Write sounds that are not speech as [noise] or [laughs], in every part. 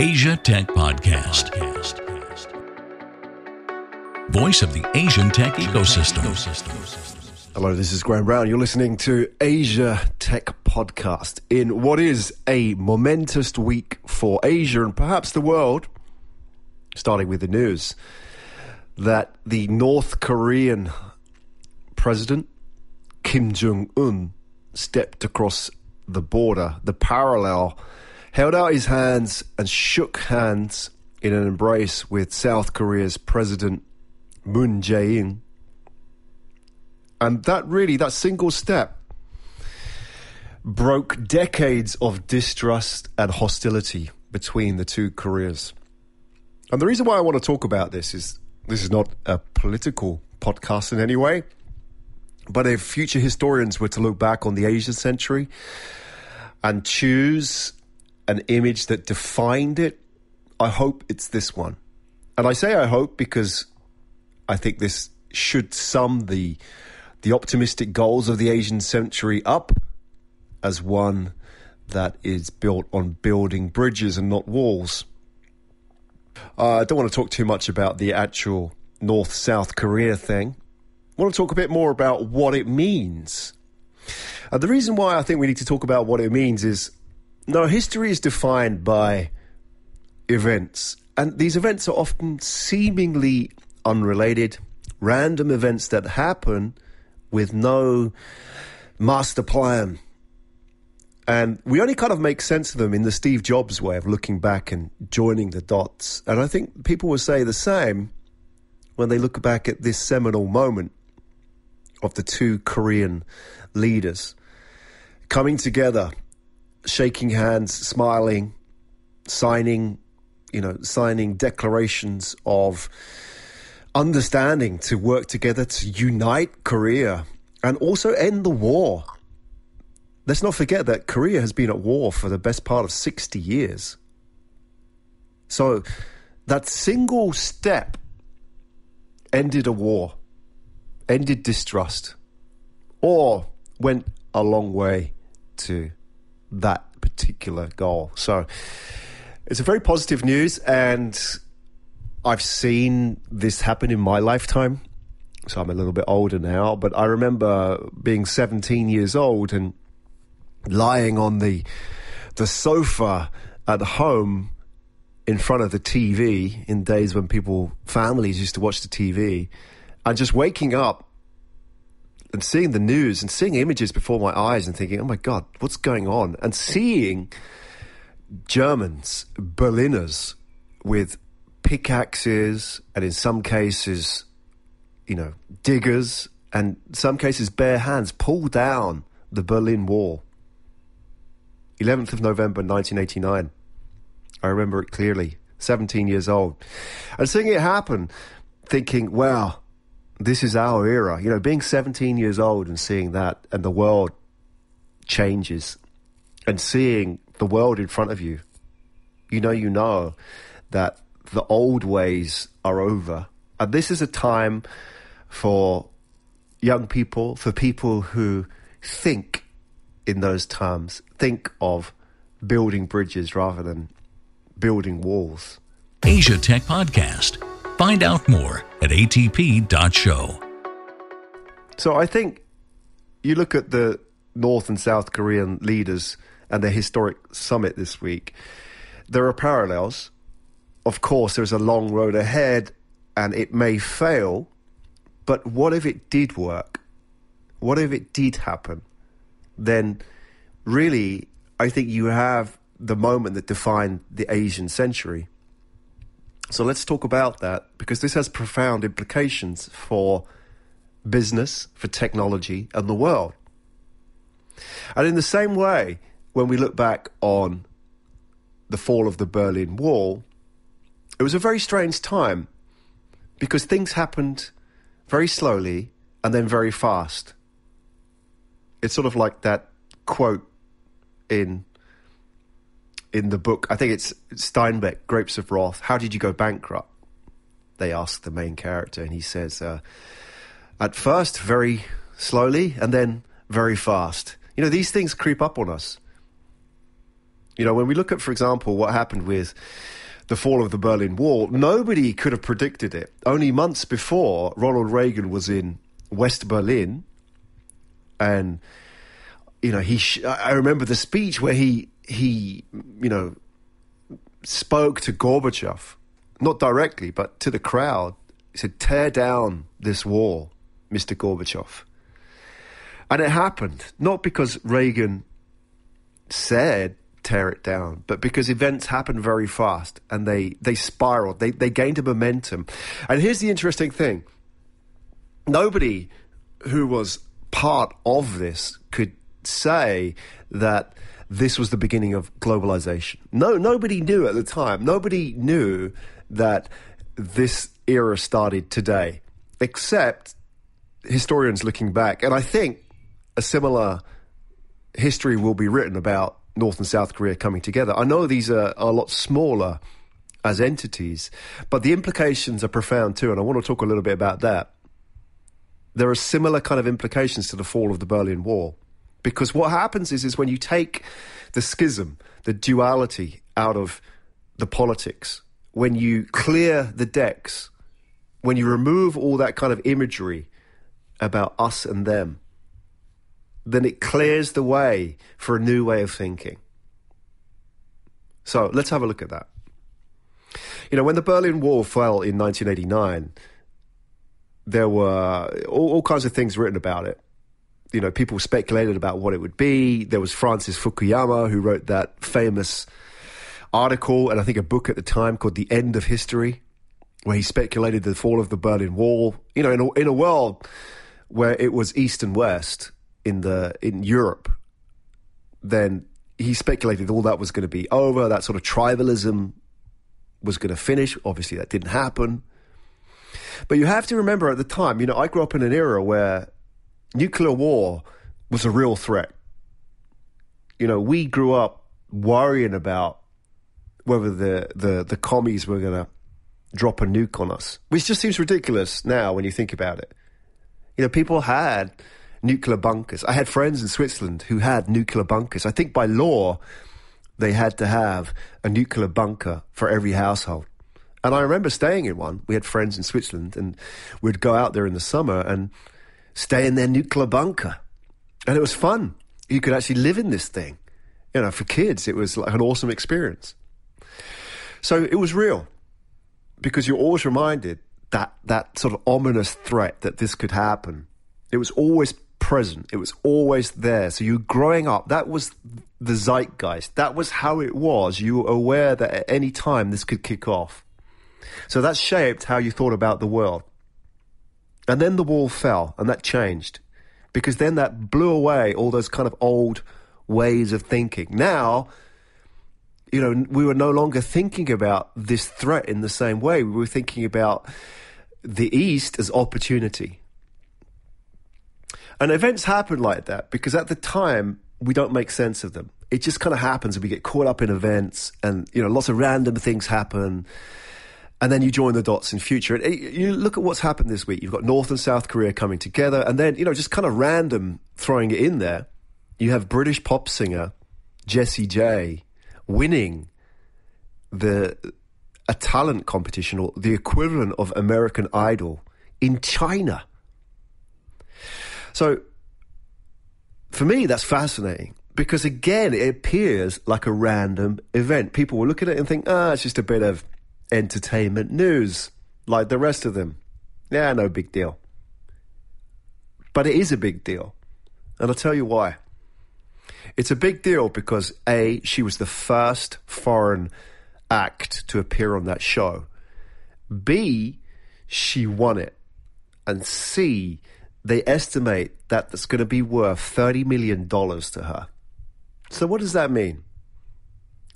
Asia Tech Podcast. Voice of the Asian tech ecosystem. Hello, this is Graham Brown. You're listening to Asia Tech Podcast in what is a momentous week for Asia and perhaps the world. Starting with the news that the North Korean president, Kim Jong un, stepped across the border, the parallel, held out his hands and shook hands in an embrace with South Korea's President Moon Jae in. And that really, that single step, broke decades of distrust and hostility between the two Koreas. And the reason why I want to talk about this is this is not a political podcast in any way. But if future historians were to look back on the Asian century and choose an image that defined it, I hope it's this one. And I say I hope because I think this should sum the the optimistic goals of the Asian century up as one that is built on building bridges and not walls. Uh, I don't want to talk too much about the actual North South Korea thing. I want to talk a bit more about what it means. Uh, the reason why I think we need to talk about what it means is no, history is defined by events, and these events are often seemingly unrelated, random events that happen with no master plan. And we only kind of make sense of them in the Steve Jobs way of looking back and joining the dots. And I think people will say the same when they look back at this seminal moment of the two Korean leaders coming together, shaking hands, smiling, signing, you know, signing declarations of understanding to work together to unite Korea and also end the war. Let's not forget that Korea has been at war for the best part of 60 years. So that single step ended a war ended distrust or went a long way to that particular goal. So it's a very positive news, and I've seen this happen in my lifetime. So I'm a little bit older now, but I remember being 17 years old and lying on the the sofa at home in front of the TV in days when people families used to watch the TV and just waking up and seeing the news and seeing images before my eyes and thinking, oh my God, what's going on? And seeing Germans, Berliners, with pickaxes and in some cases, you know, diggers and some cases bare hands pull down the Berlin Wall. 11th of November 1989. I remember it clearly. 17 years old. And seeing it happen, thinking, wow, this is our era. You know, being 17 years old and seeing that and the world changes and seeing the world in front of you, you know, you know that the old ways are over. And this is a time for young people, for people who think in those terms, think of building bridges rather than building walls. Asia Tech Podcast. Find out more at atp.show. So I think you look at the North and South Korean leaders and their historic summit this week, there are parallels. Of course, there's a long road ahead and it may fail, but what if it did work? What if it did happen? Then, really, I think you have the moment that defined the Asian century. So let's talk about that because this has profound implications for business, for technology, and the world. And in the same way, when we look back on the fall of the Berlin Wall, it was a very strange time because things happened very slowly and then very fast. It's sort of like that quote in in the book. I think it's Steinbeck, Grapes of Wrath. How did you go bankrupt? They ask the main character, and he says, uh, at first, very slowly, and then very fast. You know, these things creep up on us. You know, when we look at, for example, what happened with the fall of the Berlin Wall, nobody could have predicted it. Only months before, Ronald Reagan was in West Berlin, and you know, he. Sh- I remember the speech where he he you know spoke to Gorbachev, not directly, but to the crowd. He said, "Tear down this wall, Mr. Gorbachev." And it happened not because Reagan said tear it down, but because events happened very fast and they, they spiraled, they, they gained a momentum. And here's the interesting thing nobody who was part of this could say that this was the beginning of globalization. No, nobody knew at the time. Nobody knew that this era started today, except historians looking back. And I think a similar history will be written about North and South Korea coming together. I know these are, are a lot smaller as entities, but the implications are profound too, and I want to talk a little bit about that. There are similar kind of implications to the fall of the Berlin Wall. Because what happens is, is when you take the schism, the duality out of the politics, when you clear the decks, when you remove all that kind of imagery about us and them, then it clears the way for a new way of thinking. So let's have a look at that. You know, when the Berlin Wall fell in 1989, there were all, all kinds of things written about it you know, people speculated about what it would be. There was Francis Fukuyama who wrote that famous article and I think a book at the time called The End of History, where he speculated the fall of the Berlin Wall. You know, in a, in a world where it was East and West in the in Europe, then he speculated all that was going to be over. That sort of tribalism was going to finish. Obviously, that didn't happen. But you have to remember at the time, you know, I grew up in an era where nuclear war was a real threat. You know, we grew up worrying about whether the, the, the commies were going to drop a nuke on us, which just seems ridiculous now when you think about it. You know, people had nuclear bunkers. I had friends in Switzerland who had nuclear bunkers. I think by law, they had to have a nuclear bunker for every household. And I remember staying in one. We had friends in Switzerland, and we'd go out there in the summer, and stay in their nuclear bunker. And it was fun. You could actually live in this thing. You know, for kids, it was like an awesome experience. So it was real because you're always reminded that that sort of ominous threat that this could happen. It was always present. It was always there. So you growing up, that was the zeitgeist. That was how it was. You were aware that at any time this could kick off. So that shaped how you thought about the world. And then the wall fell, and that changed because then that blew away all those kind of old ways of thinking. Now, you know, we were no longer thinking about this threat in the same way. We were thinking about the East as opportunity. And events happen like that because at the time, we don't make sense of them. It just kind of happens we get caught up in events and, you know, lots of random things happen and then you join the dots in future. And you look at what's happened this week. You've got North and South Korea coming together, and then you know just kind of random throwing it in there. You have British pop singer Jessie J winning the a talent competition or the equivalent of American Idol in China. So for me, that's fascinating because again, it appears like a random event. People will look at it and think, ah, it's just a bit of entertainment news like the rest of them. Yeah, no big deal. But it is a big deal. And I'll tell you why. It's a big deal because A, she was the first foreign act to appear on that show. B, she won it. And C, they estimate that that's going to be worth $30 million to her. So, what does that mean?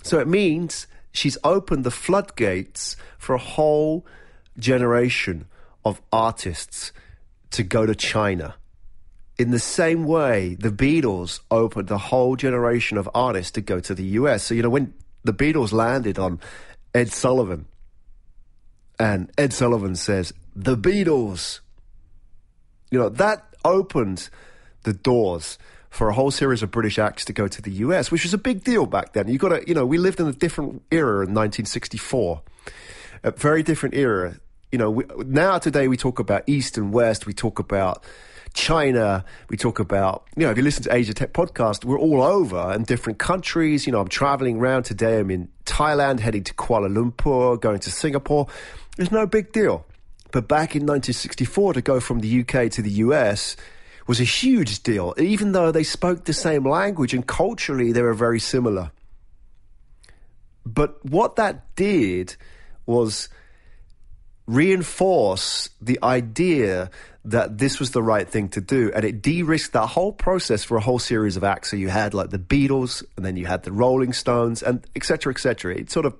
So, it means she's opened the floodgates for a whole generation of artists to go to China. In the same way, the Beatles opened a whole generation of artists to go to the US. So, you know, when the Beatles landed on Ed Sullivan, and Ed Sullivan says, The Beatles, you know, that opened the doors for a whole series of British acts to go to the US, which was a big deal back then. You got to, you know, we lived in a different era in 1964, a very different era. You know, we, now today we talk about East and West, we talk about China, we talk about, you know, if you listen to Asia Tech podcast, we're all over in different countries. You know, I'm traveling around today. I'm in Thailand, heading to Kuala Lumpur, going to Singapore. It's no big deal. But back in 1964, to go from the UK to the US, was a huge deal, even though they spoke the same language and culturally they were very similar. But what that did was reinforce the idea that this was the right thing to do. And it de risked that whole process for a whole series of acts. So you had like the Beatles, and then you had the Rolling Stones, and etc. etc. It sort of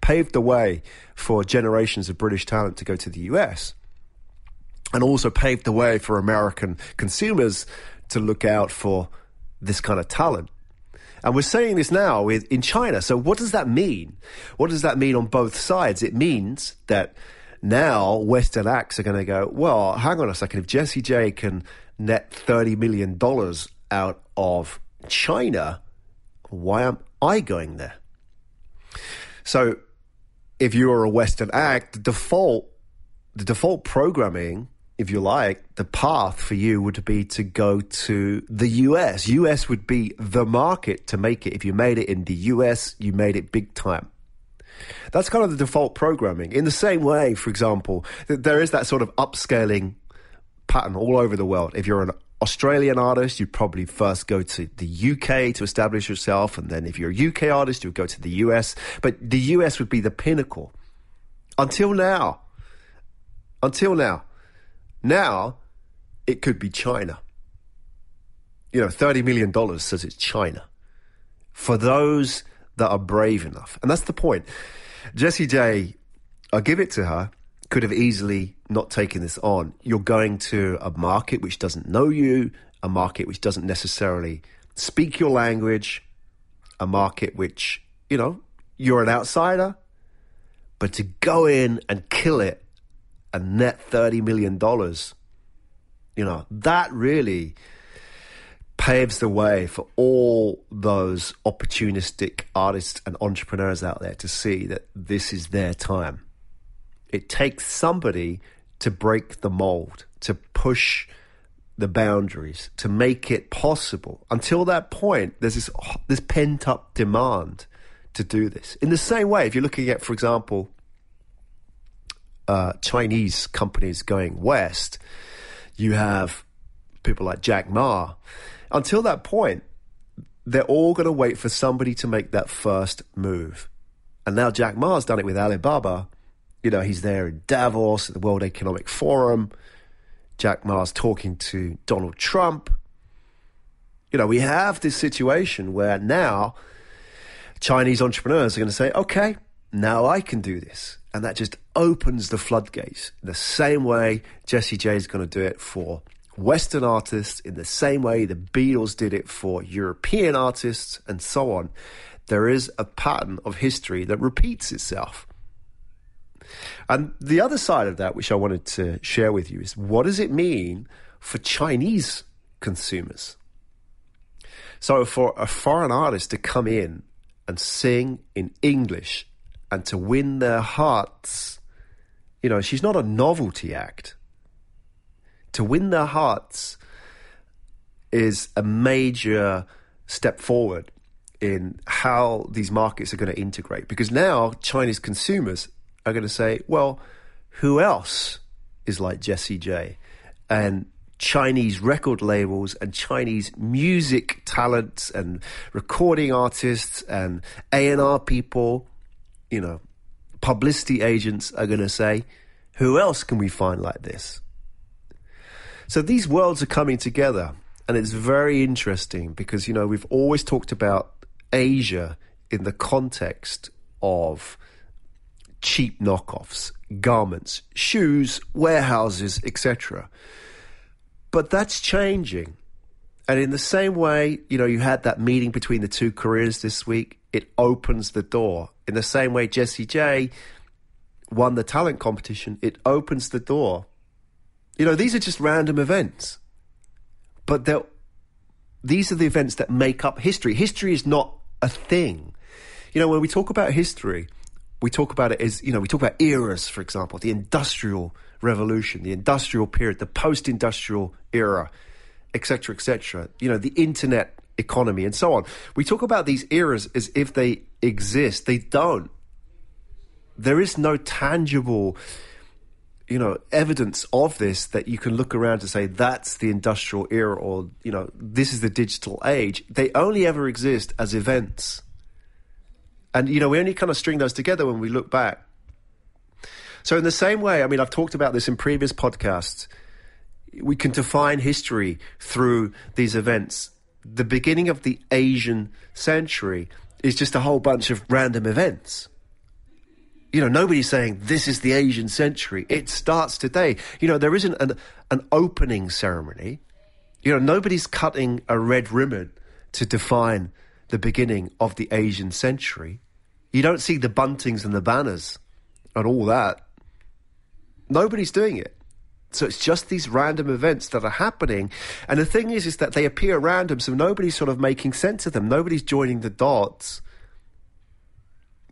paved the way for generations of British talent to go to the US and also paved the way for American consumers to look out for this kind of talent. And we're saying this now in China. So what does that mean? What does that mean on both sides? It means that now Western acts are going to go, well, hang on a second. If Jessie J can net $30 million out of China, why am I going there? So if you're a Western act, the default, the default programming if you like, the path for you would be to go to the US. US would be the market to make it. If you made it in the US, you made it big time. That's kind of the default programming. In the same way, for example, there is that sort of upscaling pattern all over the world. If you're an Australian artist, you'd probably first go to the UK to establish yourself. And then if you're a UK artist, you would go to the US. But the US would be the pinnacle. Until now. Until now. Now, it could be China. You know, $30 million says it's China. For those that are brave enough. And that's the point. Jessie J, I'll give it to her, could have easily not taken this on. You're going to a market which doesn't know you, a market which doesn't necessarily speak your language, a market which, you know, you're an outsider. But to go in and kill it a net $30 million, you know, that really paves the way for all those opportunistic artists and entrepreneurs out there to see that this is their time. It takes somebody to break the mold, to push the boundaries, to make it possible. Until that point, there's this, this pent up demand to do this. In the same way, if you're looking at, for example, uh, Chinese companies going west, you have people like Jack Ma. Until that point, they're all going to wait for somebody to make that first move. And now Jack Ma's done it with Alibaba. You know, he's there in Davos at the World Economic Forum. Jack Ma's talking to Donald Trump. You know, we have this situation where now Chinese entrepreneurs are going to say, okay, now I can do this. And that just opens the floodgates. The same way Jessie J is going to do it for Western artists, in the same way the Beatles did it for European artists, and so on. There is a pattern of history that repeats itself. And the other side of that, which I wanted to share with you, is what does it mean for Chinese consumers? So, for a foreign artist to come in and sing in English and to win their hearts. You know, she's not a novelty act. To win their hearts is a major step forward in how these markets are going to integrate. Because now Chinese consumers are going to say, well, who else is like Jessie J? And Chinese record labels and Chinese music talents and recording artists and A&R people you know, publicity agents are going to say, who else can we find like this? So these worlds are coming together. And it's very interesting because, you know, we've always talked about Asia in the context of cheap knockoffs, garments, shoes, warehouses, etc. But that's changing. And in the same way, you know, you had that meeting between the two Koreans this week, it opens the door. In the same way Jessie J won the talent competition, it opens the door. You know, these are just random events, but they're these are the events that make up history. History is not a thing. You know, when we talk about history, we talk about it as, you know, we talk about eras, for example, the industrial revolution, the industrial period, the post industrial era, etc., etc., you know, the internet economy, and so on. We talk about these eras as if they exist. They don't. There is no tangible, you know, evidence of this that you can look around to say that's the industrial era or, you know, this is the digital age. They only ever exist as events. And, you know, we only kind of string those together when we look back. So, in the same way, I mean, I've talked about this in previous podcasts. We can define history through these events. The beginning of the Asian century is just a whole bunch of random events. You know, nobody's saying this is the Asian century. It starts today. You know, there isn't an, an opening ceremony. You know, nobody's cutting a red ribbon to define the beginning of the Asian century. You don't see the buntings and the banners and all that. Nobody's doing it. So it's just these random events that are happening. And the thing is, is that they appear random, so nobody's sort of making sense of them. Nobody's joining the dots.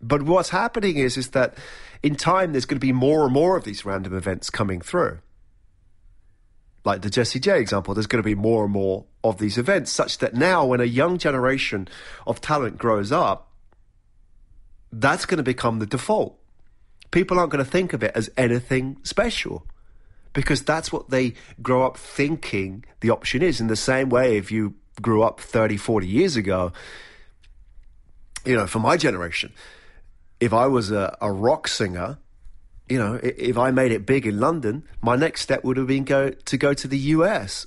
But what's happening is, is that in time, there's going to be more and more of these random events coming through. Like the Jessie J example, there's going to be more and more of these events, such that now, when a young generation of talent grows up, that's going to become the default. People aren't going to think of it as anything special because that's what they grow up thinking the option is. In the same way, if you grew up 30, 40 years ago, you know, for my generation, if I was a, a rock singer, you know, if I made it big in London, my next step would have been go to go to the US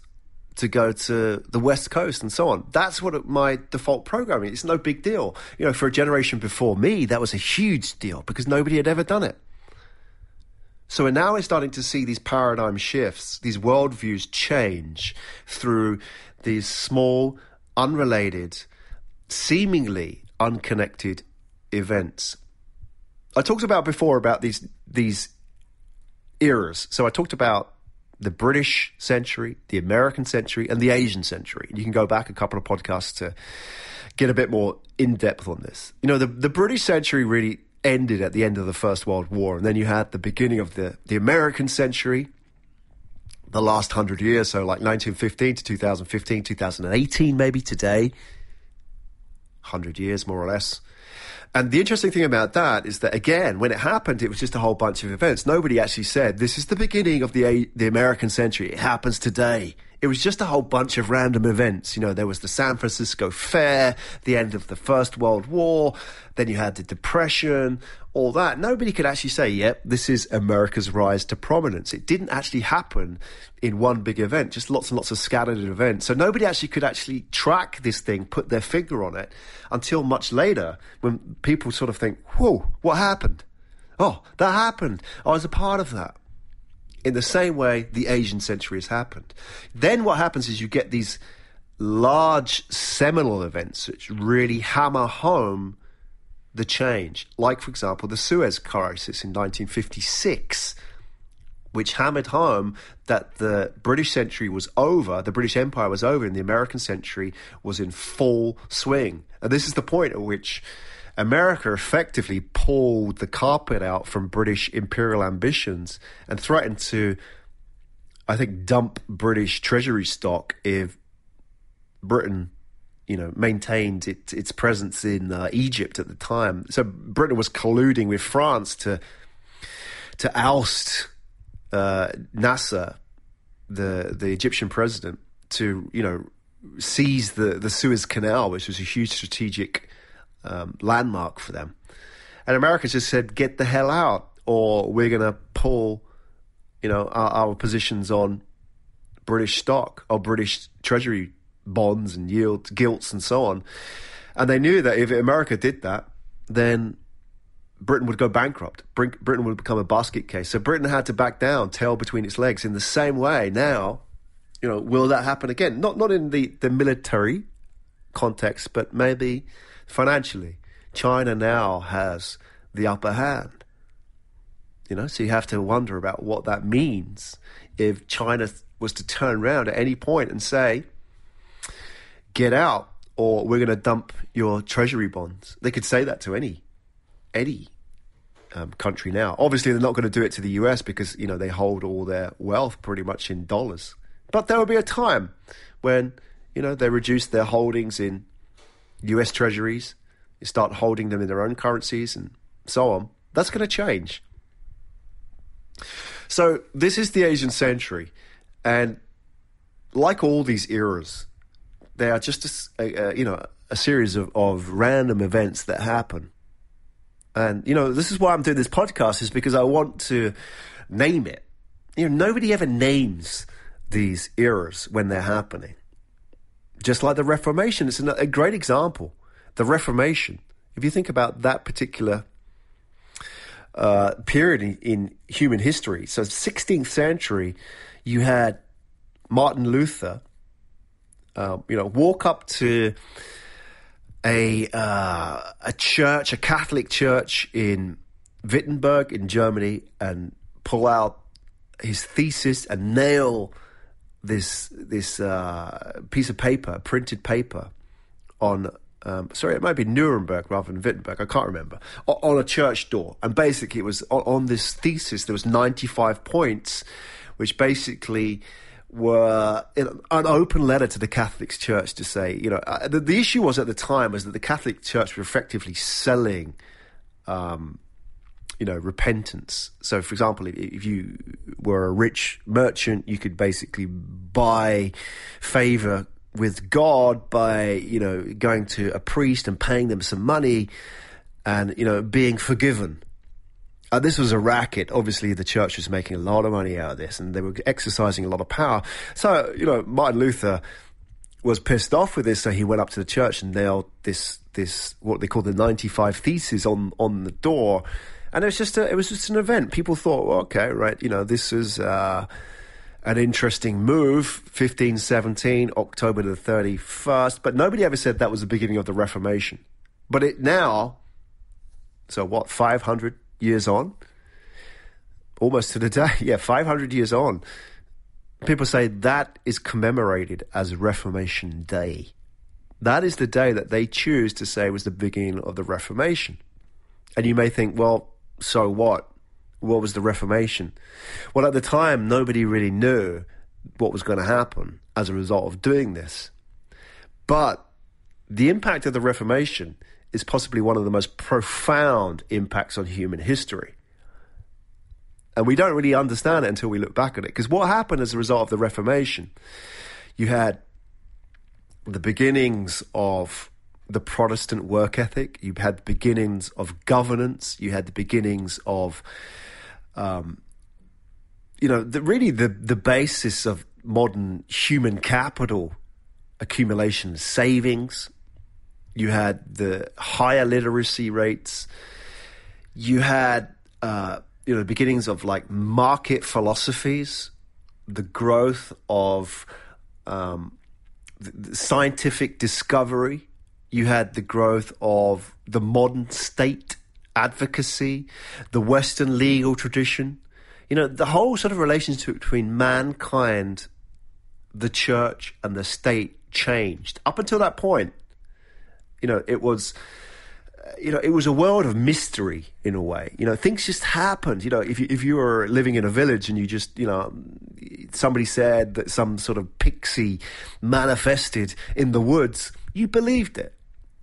to go to the West Coast and so on. That's what my default programming. It's no big deal. You know, for a generation before me, that was a huge deal because nobody had ever done it. So now we're starting to see these paradigm shifts, these worldviews change through these small, unrelated, seemingly unconnected events. I talked about before about these these eras. So I talked about the British century, the American century, and the Asian century. You can go back a couple of podcasts to get a bit more in depth on this. You know, the, the British century really ended at the end of the First World War, and then you had the beginning of the, the American century, the last hundred years, so like 1915 to 2015, 2018, maybe today, 100 years more or less. And the interesting thing about that is that again, when it happened, it was just a whole bunch of events. Nobody actually said this is the beginning of the the American century. It happens today. It was just a whole bunch of random events. You know, there was the San Francisco Fair, the end of the First World War, then you had the Depression, all that. Nobody could actually say, yep, this is America's rise to prominence. It didn't actually happen in one big event, just lots and lots of scattered events. So nobody actually could actually track this thing, put their finger on it until much later when people sort of think, whoa, what happened? Oh, that happened. I was a part of that. In the same way, the Asian century has happened. Then what happens is you get these large seminal events which really hammer home the change. Like, for example, the Suez Crisis in 1956, which hammered home that the British century was over, the British Empire was over, and the American century was in full swing. And this is the point at which America effectively pulled the carpet out from British imperial ambitions and threatened to, I think, dump British treasury stock if Britain, you know, maintained it, its presence in uh, Egypt at the time. So Britain was colluding with France to to oust uh, Nasser, the the Egyptian president, to you know seize the the Suez Canal, which was a huge strategic um, landmark for them. And America just said, "Get the hell out, or we're going to pull, you know, our, our, positions on British stock or British Treasury bonds and yields, gilts, and so on." And they knew that if America did that, then Britain would go bankrupt. Britain would become a basket case. So Britain had to back down, tail between its legs. In the same way, now, you know, will that happen again? Not not in the, the military context, but maybe financially. China now has the upper hand. You know, so you have to wonder about what that means if China was to turn around at any point and say, get out or we're going to dump your treasury bonds. They could say that to any any um, country now. Obviously, they're not going to do it to the US because you know they hold all their wealth pretty much in dollars. But there will be a time when you know they reduce their holdings in US treasuries, start holding them in their own currencies, and so on. That's going to change. So this is the Asian century, and like all these eras, they are just a, a, you know a series of, of random events that happen. And you know this is why I'm doing this podcast is because I want to name it. You know nobody ever names these eras when they're happening. Just like the Reformation, it's a great example. The Reformation. If you think about that particular uh, period in, in, human history, so 16th century, you had Martin Luther, uh, you know, walk up to a uh, a church, a Catholic church in Wittenberg in Germany, and pull out his thesis and nail this this uh, piece of paper, printed paper, on um, sorry, it might be Nuremberg rather than Wittenberg. I can't remember on a church door, and basically it was on, on this thesis. There was ninety five points, which basically were an open letter to the Catholic Church to say, you know, uh, the, the, issue was at the time was that the Catholic Church were effectively selling, um, you know, repentance. So, for example, if, if, you were a rich merchant, you could basically buy favor with God by, you know, going to a priest and paying them some money and, you know, being forgiven. Uh, this was a racket. Obviously, the church was making a lot of money out of this, and they were exercising a lot of power. So, you know, Martin Luther was pissed off with this, so he went up to the church and nailed this this what they call the ninety five theses on on the door, and it was just a, it was just an event. People thought, well, okay, right, you know, this is. Uh, an interesting move, 1517, October the 31st, but nobody ever said that was the beginning of the Reformation. But it now, so what, 500 years on, almost to the day, [laughs] yeah, 500 years on, people say that is commemorated as Reformation Day. That is the day that they choose to say was the beginning of the Reformation. And you may think, well, so what? What was the Reformation? Well, at the time, nobody really knew what was going to happen as a result of doing this. But the impact of the Reformation is possibly one of the most profound impacts on human history. And we don't really understand it until we look back at it. Because what happened as a result of the Reformation? You had the beginnings of the Protestant work ethic, you had the beginnings of governance, you had the beginnings of, um, you know, the, really the, the basis of modern human capital accumulation, savings, you had the higher literacy rates. You had uh, you know the beginnings of like market philosophies, the growth of um, the scientific discovery. You had the growth of the modern state advocacy, the Western legal tradition. You know, the whole sort of relationship between mankind, the church, and the state changed. Up until that point, you know, it was uh, you know, it was a world of mystery in a way. You know, things just happened. You know, if you, if you were living in a village and you just, you know, somebody said that some sort of pixie manifested in the woods, you believed it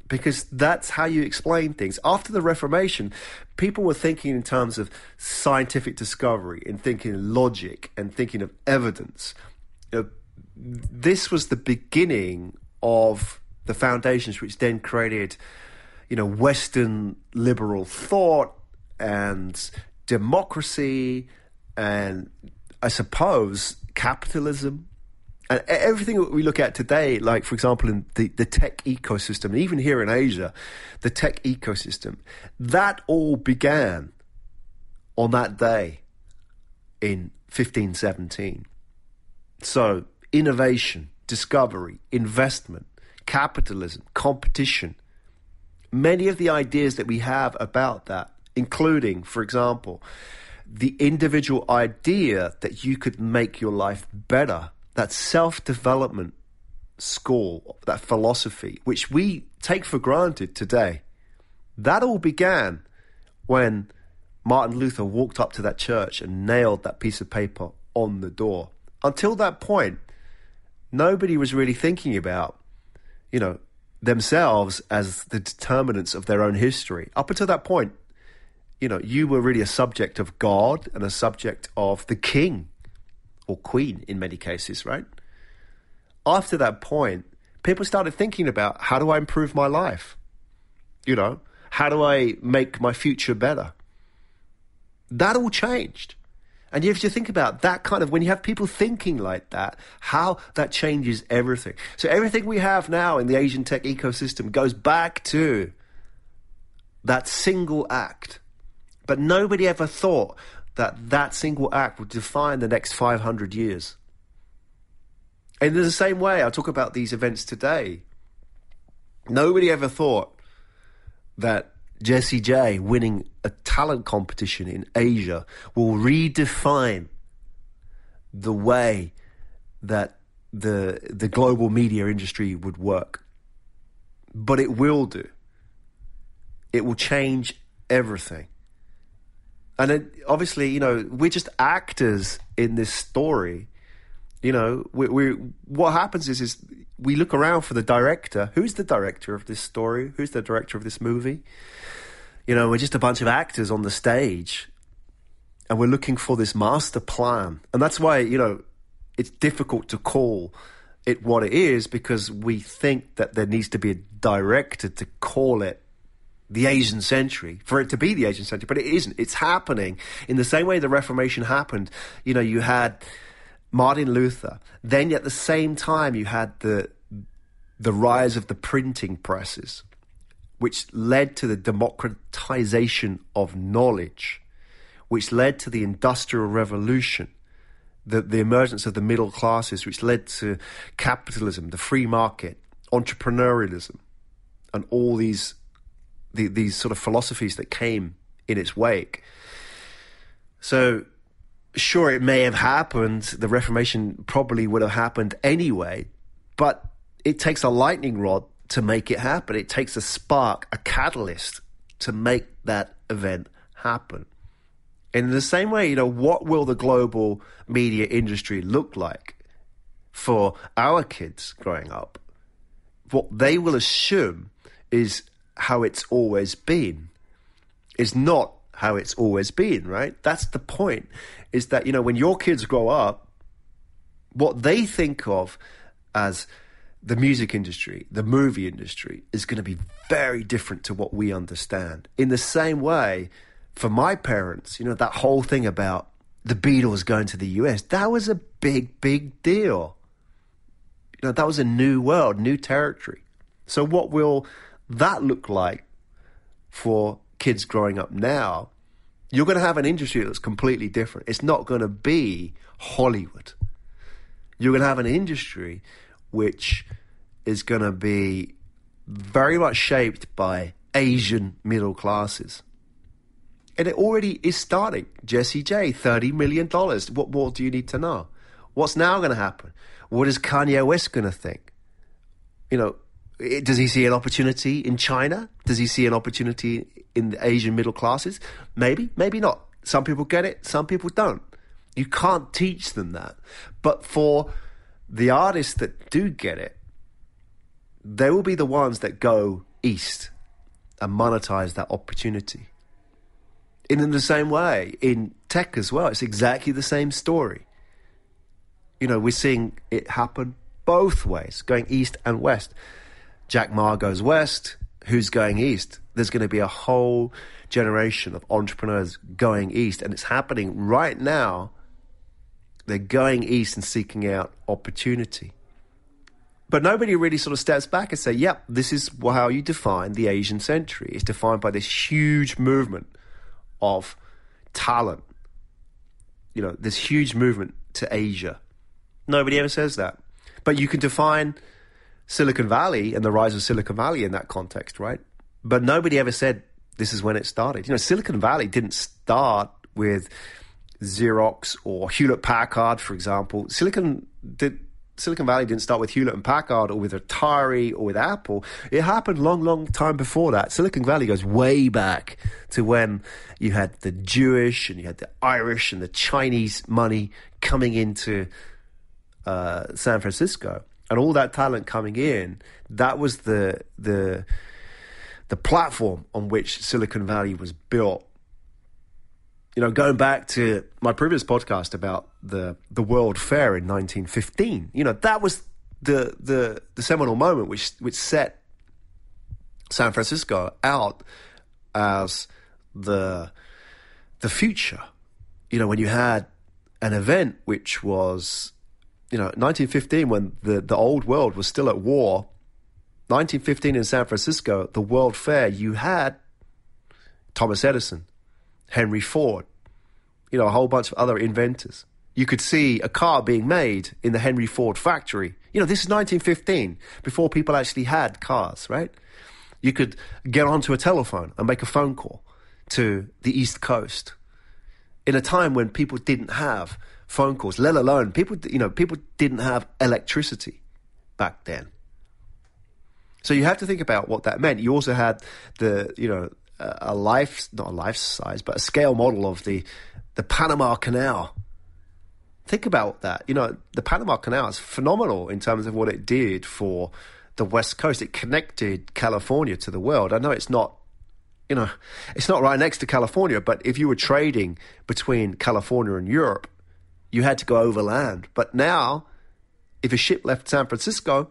because that's how you explain things. After the Reformation, people were thinking in terms of scientific discovery and thinking logic and thinking of evidence. You know, this was the beginning of the foundations which then created, you know, Western liberal thought and democracy and I suppose capitalism and everything that we look at today, like for example in the, the tech ecosystem, even here in Asia, the tech ecosystem, that all began on that day in 1517. So innovation, discovery, investment, capitalism, competition. Many of the ideas that we have about that, including, for example, the individual idea that you could make your life better, that self development school, that philosophy, which we take for granted today, that all began when Martin Luther walked up to that church and nailed that piece of paper on the door. Until that point, nobody was really thinking about, you know, themselves as the determinants of their own history. Up until that point, you know, you were really a subject of God and a subject of the king or queen in many cases, right? After that point, people started thinking about how do I improve my life? You know, how do I make my future better? That all changed. And if you think about that kind of when you have people thinking like that, how that changes everything. So everything we have now in the Asian tech ecosystem goes back to that single act. But nobody ever thought that that single act would define the next 500 years. And in the same way, I talk about these events today. Nobody ever thought that Jessie J winning a talent competition in Asia will redefine the way that the the global media industry would work. But it will do. It will change everything. And it, obviously, you know, we're just actors in this story. You know, we, we what happens is is we look around for the director. Who's the director of this story? Who's the director of this movie? You know, we're just a bunch of actors on the stage and we're looking for this master plan. And that's why, you know, it's difficult to call it what it is because we think that there needs to be a director to call it the Asian century, for it to be the Asian century, but it isn't. It's happening in the same way the Reformation happened. You know, you had Martin Luther, then at the same time you had the the rise of the printing presses which led to the democratization of knowledge, which led to the Industrial Revolution, the, the emergence of the middle classes, which led to capitalism, the free market, entrepreneurialism, and all these the, these sort of philosophies that came in its wake. So, sure, it may have happened. The Reformation probably would have happened anyway, but it takes a lightning rod to make it happen. It takes a spark, a catalyst to make that event happen. And in the same way, you know, what will the global media industry look like for our kids growing up? What they will assume is how it's always been, is not how it's always been, right? That's the point. Is that, you know, when your kids grow up, what they think of as the music industry, the movie industry is going to be very different to what we understand. In the same way, for my parents, you know, that whole thing about the Beatles going to the US, that was a big, big deal. You know, that was a new world, new territory. So, what will that look like for kids growing up now? You're going to have an industry that's completely different. It's not going to be Hollywood. You're going to have an industry which is going to be very much shaped by Asian middle classes. And it already is starting. Jessie J, $30 million. What more do you need to know? What's now going to happen? What is Kanye West going to think? You know, Eh, does he see an opportunity in China? Does he see an opportunity in the Asian middle classes? Maybe, maybe not. Some people get it, some people don't. You can't teach them that. But for the artists that do get it, they will be the ones that go east and monetize that opportunity. And in the same way, in tech as well, it's exactly the same story. You know, we're seeing it happen both ways, going east and west. Jack Ma goes west. Who's going east? There's going to be a whole generation of entrepreneurs going east, and it's happening right now they're going east and seeking out opportunity. But nobody really sort of steps back and say, yep, this is how you define the Asian century. It's defined by this huge movement of talent. You know, this huge movement to Asia. Nobody ever says that. But you can define Silicon Valley and the rise of Silicon Valley in that context, right? But nobody ever said this is when it started. You know, Silicon Valley didn't start with Xerox or Hewlett Packard, for example, Silicon did Silicon Valley didn't start with Hewlett and Packard or with Atari or with Apple. It happened long, long time before that. Silicon Valley goes way back to when you had the Jewish and you had the Irish and the Chinese money coming into uh, San Francisco, and all that talent coming in. That was the the the platform on which Silicon Valley was built you know, going back to my previous podcast about the the World Fair in 1915, you know, that was the the the seminal moment which which set San Francisco out as the the future. You know, when you had an event which was, you know, 1915 when the the old world was still at war. 1915 in San Francisco, the World Fair, you had Thomas Edison, Henry Ford, you know, a whole bunch of other inventors. You could see a car being made in the Henry Ford factory. You know, this is 1915, before people actually had cars, right? You could get onto a telephone and make a phone call to the East Coast in a time when people didn't have phone calls, let alone people, you know, people didn't have electricity back then. So you have to think about what that meant. You also had the, you know, a life, not a life size, but a scale model of the, the Panama Canal. Think about that. You know, the Panama Canal is phenomenal in terms of what it did for the West Coast. It connected California to the world. I know it's not, you know, it's not right next to California, but if you were trading between California and Europe, you had to go overland. But now, if a ship left San Francisco,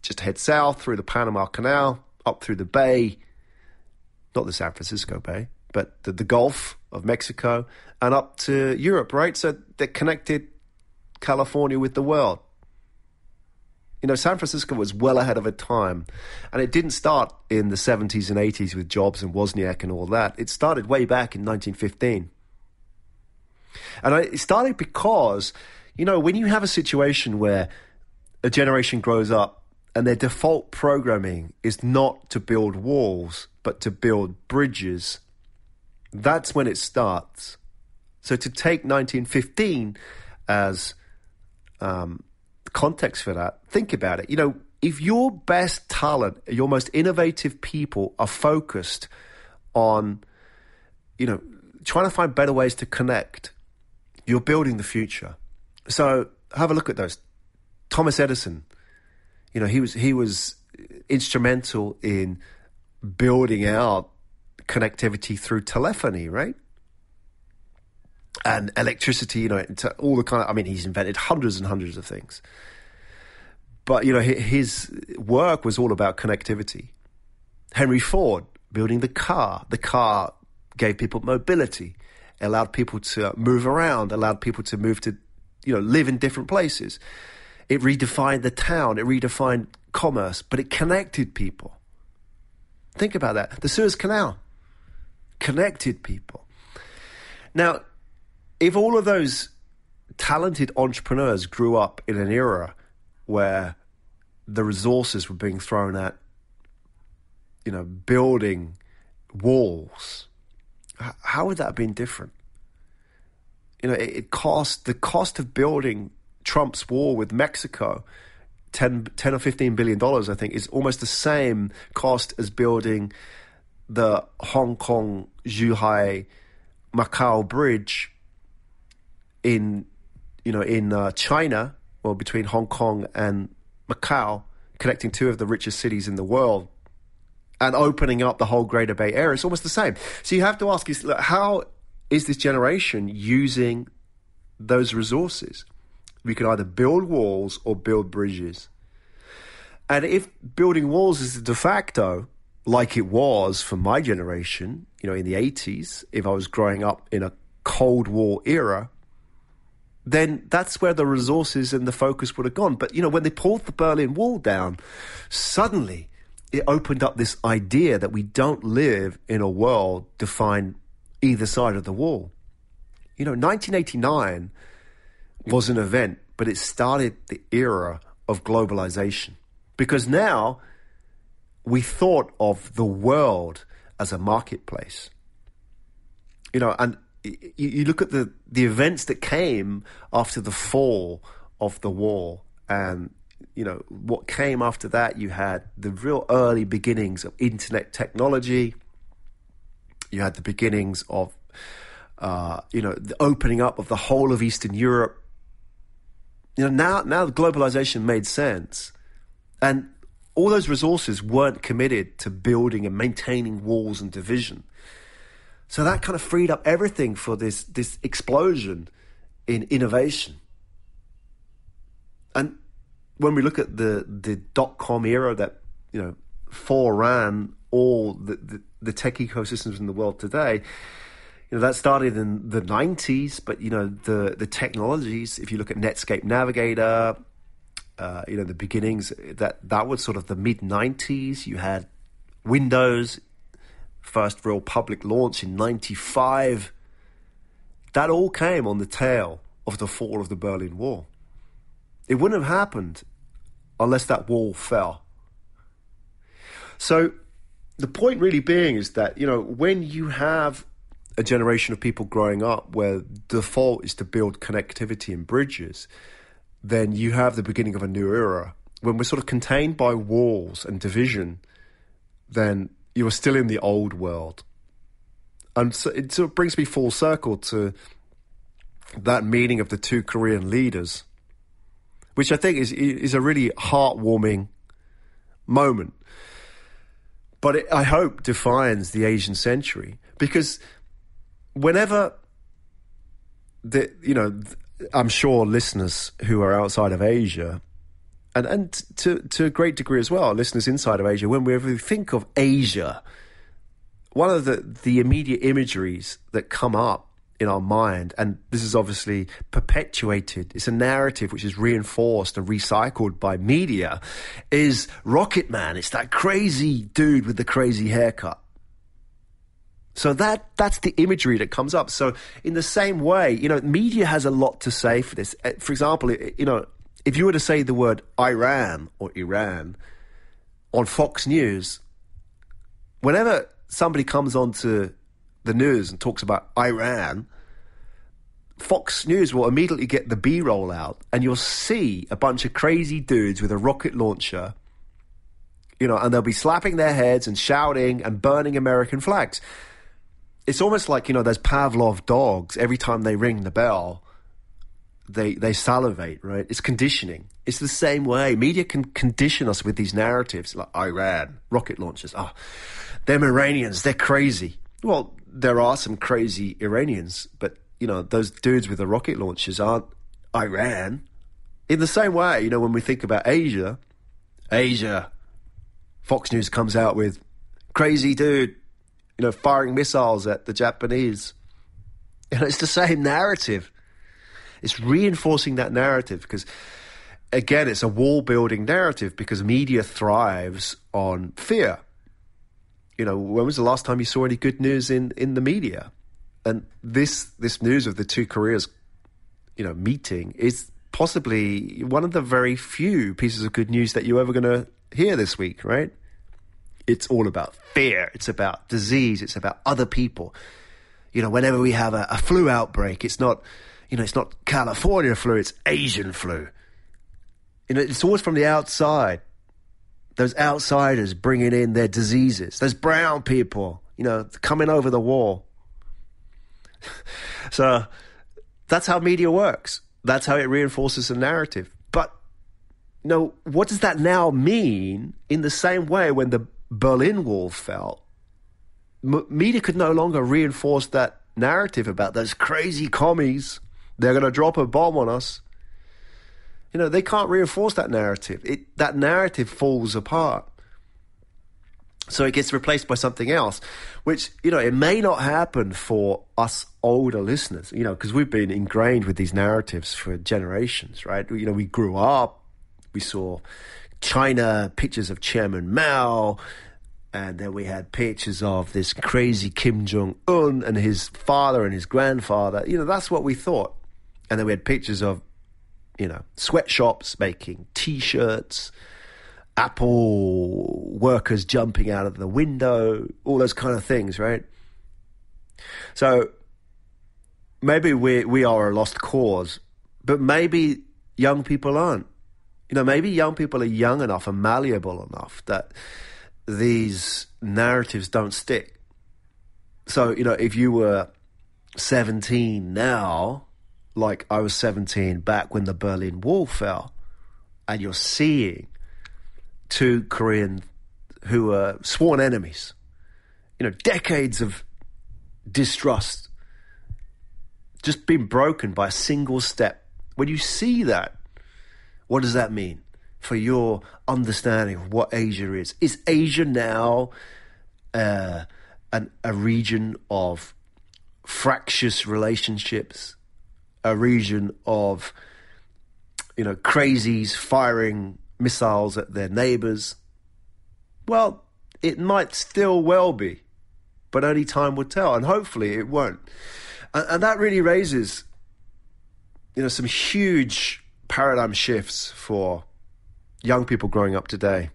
just head south through the Panama Canal, up through the bay, not the San Francisco Bay, but the, the Gulf of Mexico and up to Europe, right? So they connected California with the world. You know, San Francisco was well ahead of its time. And it didn't start in the 70s and 80s with Jobs and Wozniak and all that. It started way back in 1915. And it started because, you know, when you have a situation where a generation grows up and their default programming is not to build walls, but to build bridges, that's when it starts. So to take 1915 as um, context for that, think about it. You know, if your best talent, your most innovative people are focused on, you know, trying to find better ways to connect, you're building the future. So have a look at those. Thomas Edison, you know, he was he was instrumental in building out connectivity through telephony, right? And electricity, you know, all the kind of, I mean, he's invented hundreds and hundreds of things. But, you know, his work was all about connectivity. Henry Ford building the car. The car gave people mobility, allowed people to move around, allowed people to move to, you know, live in different places. It redefined the town, it redefined commerce, but it connected people. Think about that. The Suez Canal connected people. Now, if all of those talented entrepreneurs grew up in an era where the resources were being thrown at, you know, building walls, how would that have been different? You know, it, it cost the cost of building Trump's wall with Mexico 10, 10 or 15 billion dollars, I think, is almost the same cost as building the Hong Kong Zhuhai Macau bridge in you know in uh, China or between Hong Kong and Macau connecting two of the richest cities in the world and opening up the whole Greater Bay Area. It's almost the same. So you have to ask is how is this generation using those resources? We can either build walls or build bridges. And if building walls is de facto like it was for my generation, you know, in the 80s, if I was growing up in a Cold War era, then that's where the resources and the focus would have gone. But, you know, when they pulled the Berlin Wall down, suddenly it opened up this idea that we don't live in a world defined either side of the wall. You know, 1989 was an event, but it started the era of globalization. Because now we thought of the world as a marketplace. You know, and you, look at the, the events that came after the fall of the wall and you know what came after that. You had the real early beginnings of internet technology. You had the beginnings of uh, you know the opening up of the whole of Eastern Europe. You know now now globalization made sense, and all those resources weren't committed to building and maintaining walls and division. So that kind of freed up everything for this this explosion in innovation. And when we look at the the dot com era that you know foreran all the, the, the tech ecosystems in the world today, you know that started in the 90s but you know the the technologies if you look at netscape navigator uh, you know the beginnings that that was sort of the mid 90s you had windows first real public launch in 95 that all came on the tail of the fall of the berlin wall it wouldn't have happened unless that wall fell so the point really being is that you know when you have a generation of people growing up where the default is to build connectivity and bridges then you have the beginning of a new era. When we're sort of contained by walls and division, then you are still in the old world. And so it sort of brings me full circle to that meeting of the two Korean leaders, which I think is is a really heartwarming moment. But it, I hope defines the Asian century because whenever the you know I'm sure listeners who are outside of Asia, and and to to a great degree as well, listeners inside of Asia, when we ever think of Asia, one of the the immediate imageries that come up in our mind, and this is obviously perpetuated, it's a narrative which is reinforced and recycled by media, is Rocket Man. It's that crazy dude with the crazy haircut. So that that's the imagery that comes up. So in the same way, you know, media has a lot to say for this. Uh, for example, you know, if you were to say the word Iran or Iran on Fox News, whenever somebody comes onto the news and talks about Iran, Fox News will immediately get the B roll out and you'll see a bunch of crazy dudes with a rocket launcher, you know, and they'll be slapping their heads and shouting and burning American flags it's almost like you know those Pavlov dogs. Every time they ring the bell, they they salivate. Right? It's conditioning. It's the same way. Media can condition us with these narratives, like Iran rocket launches. Oh, ah, them Iranians, they're crazy. Well, there are some crazy Iranians, but you know those dudes with the rocket launchers aren't Iran. In the same way, you know when we think about Asia, Asia, Fox News comes out with crazy dude you know, firing missiles at the Japanese. [laughs] You know, it's the same narrative. It's reinforcing that narrative because, again, it's a wall building narrative because media thrives on fear. You know, when was the last time you saw any good news in, in the media? And this this news of the two Koreas, you know, meeting is possibly one of the very few pieces of good news that you're ever going to hear this week, right? it's all about fear. It's about disease. It's about other people. You know, whenever we have a, a flu outbreak, it's not, you know, it's not California flu, it's Asian flu. You know, it's always from the outside. Those outsiders bringing in their diseases. Those brown people, you know, coming over the wall. [laughs] so that's how media works. That's how it reinforces a narrative. But, you know, what does that now mean in the same way when the Berlin Wall fell, M- media could no longer reinforce that narrative about those crazy commies. They're going to drop a bomb on us. You know, they can't reinforce that narrative. It, that narrative falls apart. So it gets replaced by something else, which, you know, it may not happen for us older listeners, you know, because we've been ingrained with these narratives for generations, right? You know, we grew up, we saw China, pictures of Chairman Mao, and then we had pictures of this crazy Kim Jong Un and his father and his grandfather. You know, that's what we thought. And then we had pictures of, you know, sweatshops making T-shirts, Apple workers jumping out of the window, all those kind of things, right? So maybe we we are a lost cause, but maybe young people aren't You know, maybe young people are young enough and malleable enough that these narratives don't stick. So, you know, if you were 17 now, like I was 17 back when the Berlin Wall fell, and you're seeing two Korean who were sworn enemies, you know, decades of distrust just being broken by a single step. When you see that, what does that mean for your understanding of what Asia is? Is Asia now uh, an, a region of fractious relationships, a region of you know crazies firing missiles at their neighbors? Well, it might still well be, but only time will tell, and hopefully it won't. And, and that really raises, you know, some huge paradigm shifts for young people growing up today.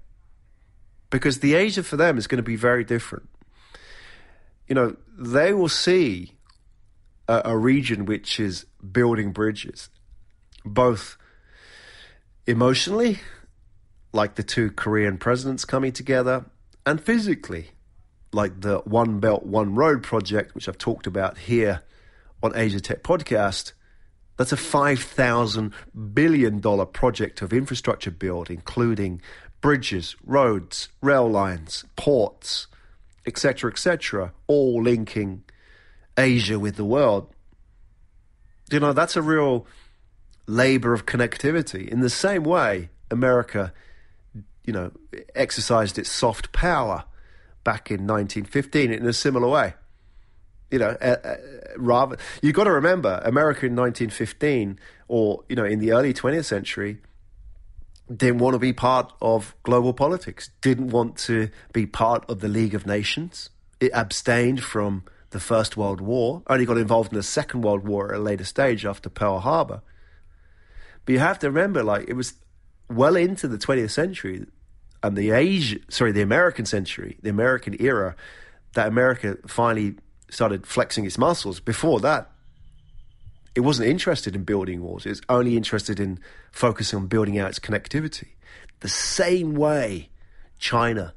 Because the Asia for them is going to be very different. You know, they will see a, a region which is building bridges, both emotionally, like the two Korean presidents coming together, and physically, like the One Belt, One Road project, which I've talked about here on Asia Tech Podcast. That's a $5,000 billion project of infrastructure build, including bridges, roads, rail lines, ports, etc., etc., all linking Asia with the world. You know, that's a real labor of connectivity. In the same way, America, you know, exercised its soft power back in 1915 in a similar way you know, uh, uh, rather you've got to remember America in 1915 or you know in the early 20th century didn't want to be part of global politics, didn't want to be part of the League of Nations. It abstained from the First World War, only got involved in the Second World War at a later stage after Pearl Harbor. But you have to remember, like, it was well into the 20th century and the Asia, sorry, the American century, the American era, that America finally started flexing its muscles. Before that, it wasn't interested in building walls. It was only interested in focusing on building out its connectivity. The same way China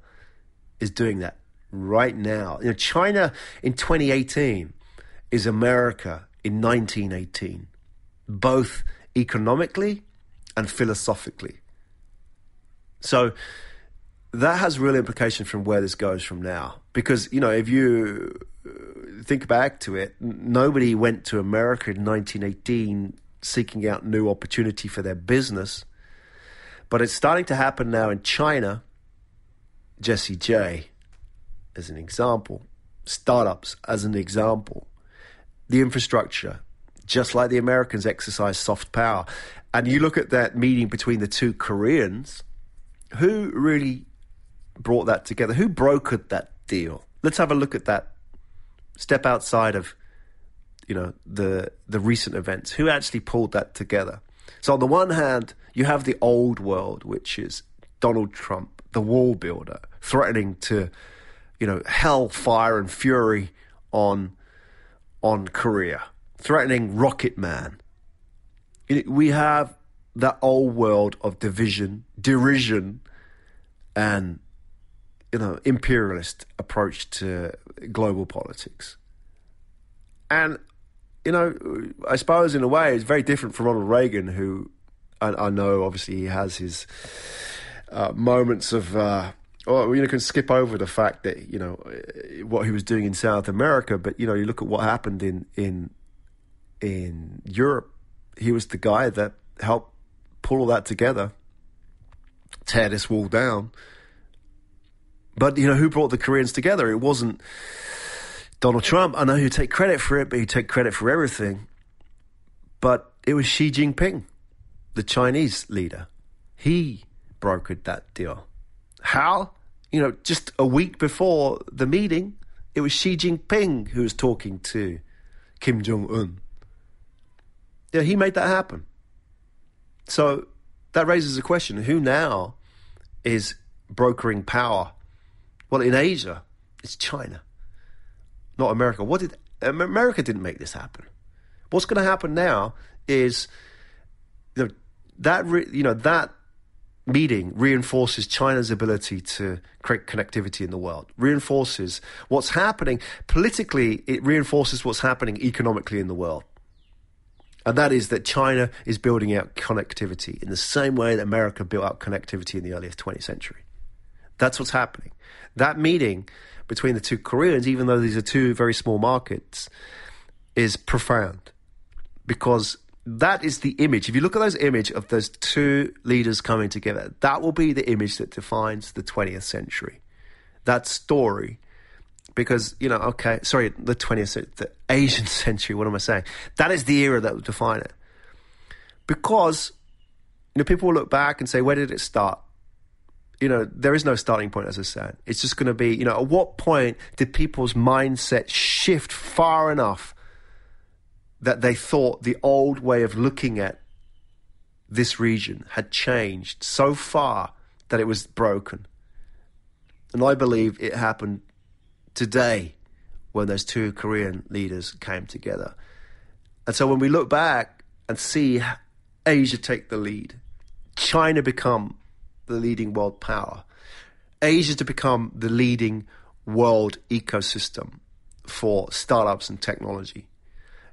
is doing that right now. You know, China in 2018 is America in 1918, both economically and philosophically. So that has real implication from where this goes from now. Because, you know, if you uh, think back to it, nobody went to America in 1918 seeking out new opportunity for their business. But it's starting to happen now in China. Jessie J, as an example, startups as an example, the infrastructure, just like the Americans exercise soft power. And you look at that meeting between the two Koreans, who really brought that together? Who brokered that deal? Let's have a look at that step outside of you know the the recent events who actually pulled that together so on the one hand you have the old world which is Donald Trump the wall builder threatening to you know hell fire and fury on on Korea threatening rocket man we have that old world of division derision and you know, imperialist approach to global politics. And, you know, I suppose in a way it's very different from Ronald Reagan, who I, I know obviously he has his uh, moments of, uh, or you know, can skip over the fact that you know eh, what he was doing in South America, but you know, you look at what happened in in in Europe. He was the guy that helped pull all that together, tear this wall down but, you know, who brought the Koreans together? It wasn't Donald Trump. I know he'd take credit for it, but he'd take credit for everything. But it was Xi Jinping, the Chinese leader. He brokered that deal. How? You know, just a week before the meeting, it was Xi Jinping who was talking to Kim Jong un. Yeah, he made that happen. So that raises a question who now is brokering power well, in Asia, it's China, not America. What did America didn't make this happen? What's going to happen now is you know, that you know that meeting reinforces China's ability to create connectivity in the world, reinforces what's happening politically, it reinforces what's happening economically in the world. And that is that China is building out connectivity in the same way that America built out connectivity in the earliest 20th century. That's what's happening. That meeting between the two Koreans, even though these are two very small markets, is profound because that is the image. If you look at those image of those two leaders coming together, that will be the image that defines the 20th century. That story, because you know, okay, sorry, the 20th, the Asian [laughs] century. What am I saying? That is the era that will define it. Because you know, people will look back and say, where did it start? You know, there is no starting point, as I said. It's just going to be, you know, at what point did people's mindset shift far enough that they thought the old way of looking at this region had changed so far that it was broken. And I believe it happened today when those two Korean leaders came together. And so when we look back and see Asia take the lead, China become the leading world power, Asia to become the leading world ecosystem for startups and technology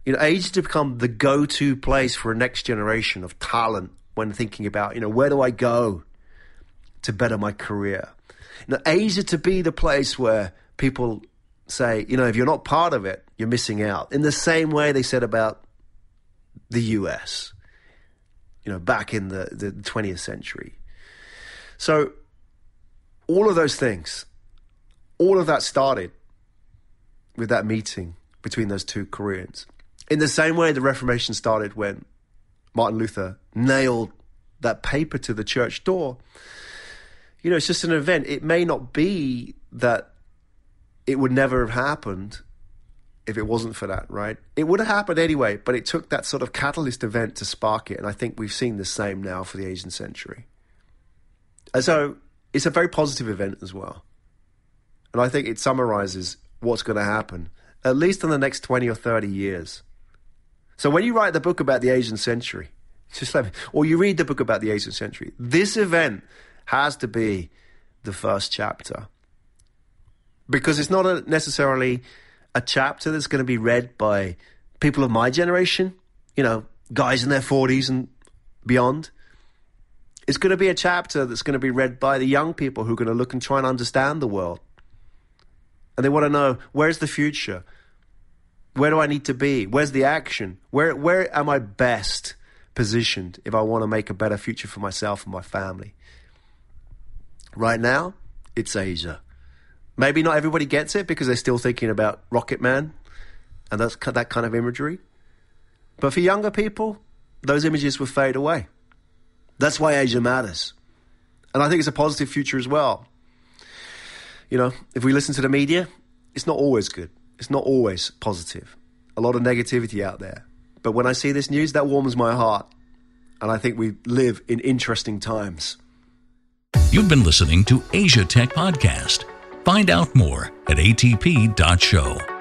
you know, Asia to become the go-to place for a next generation of talent when thinking about, you know, where do I go to better my career? Know, Asia to be the place where people say, you know, if you're not part of it, you're missing out. In the same way they said about the US, you know, back in the, the 20th century. So all of those things, all of that started with that meeting between those two Koreans. In the same way the Reformation started when Martin Luther nailed that paper to the church door, you know, it's just an event. It may not be that it would never have happened if it wasn't for that, right? It would have happened anyway, but it took that sort of catalyst event to spark it. And I think we've seen the same now for the Asian century. And so it's a very positive event as well. And I think it summarizes what's going to happen, at least in the next 20 or 30 years. So when you write the book about the Asian century, just let me, or you read the book about the Asian century, this event has to be the first chapter. Because it's not a, necessarily a chapter that's going to be read by people of my generation, you know, guys in their 40s and beyond. It's going to be a chapter that's going to be read by the young people who are going to look and try and understand the world. And they want to know where's the future? Where do I need to be? Where's the action? Where where am I best positioned if I want to make a better future for myself and my family? Right now, it's Asia. Maybe not everybody gets it because they're still thinking about Rocket Man and that's that kind of imagery. But for younger people, those images will fade away. That's why Asia matters. And I think it's a positive future as well. You know, if we listen to the media, it's not always good it's not always positive. A lot of negativity out there. But when I see this news, that warms my heart. And I think we live in interesting times. You've been listening to Asia Tech Podcast. Find out more at atp.show.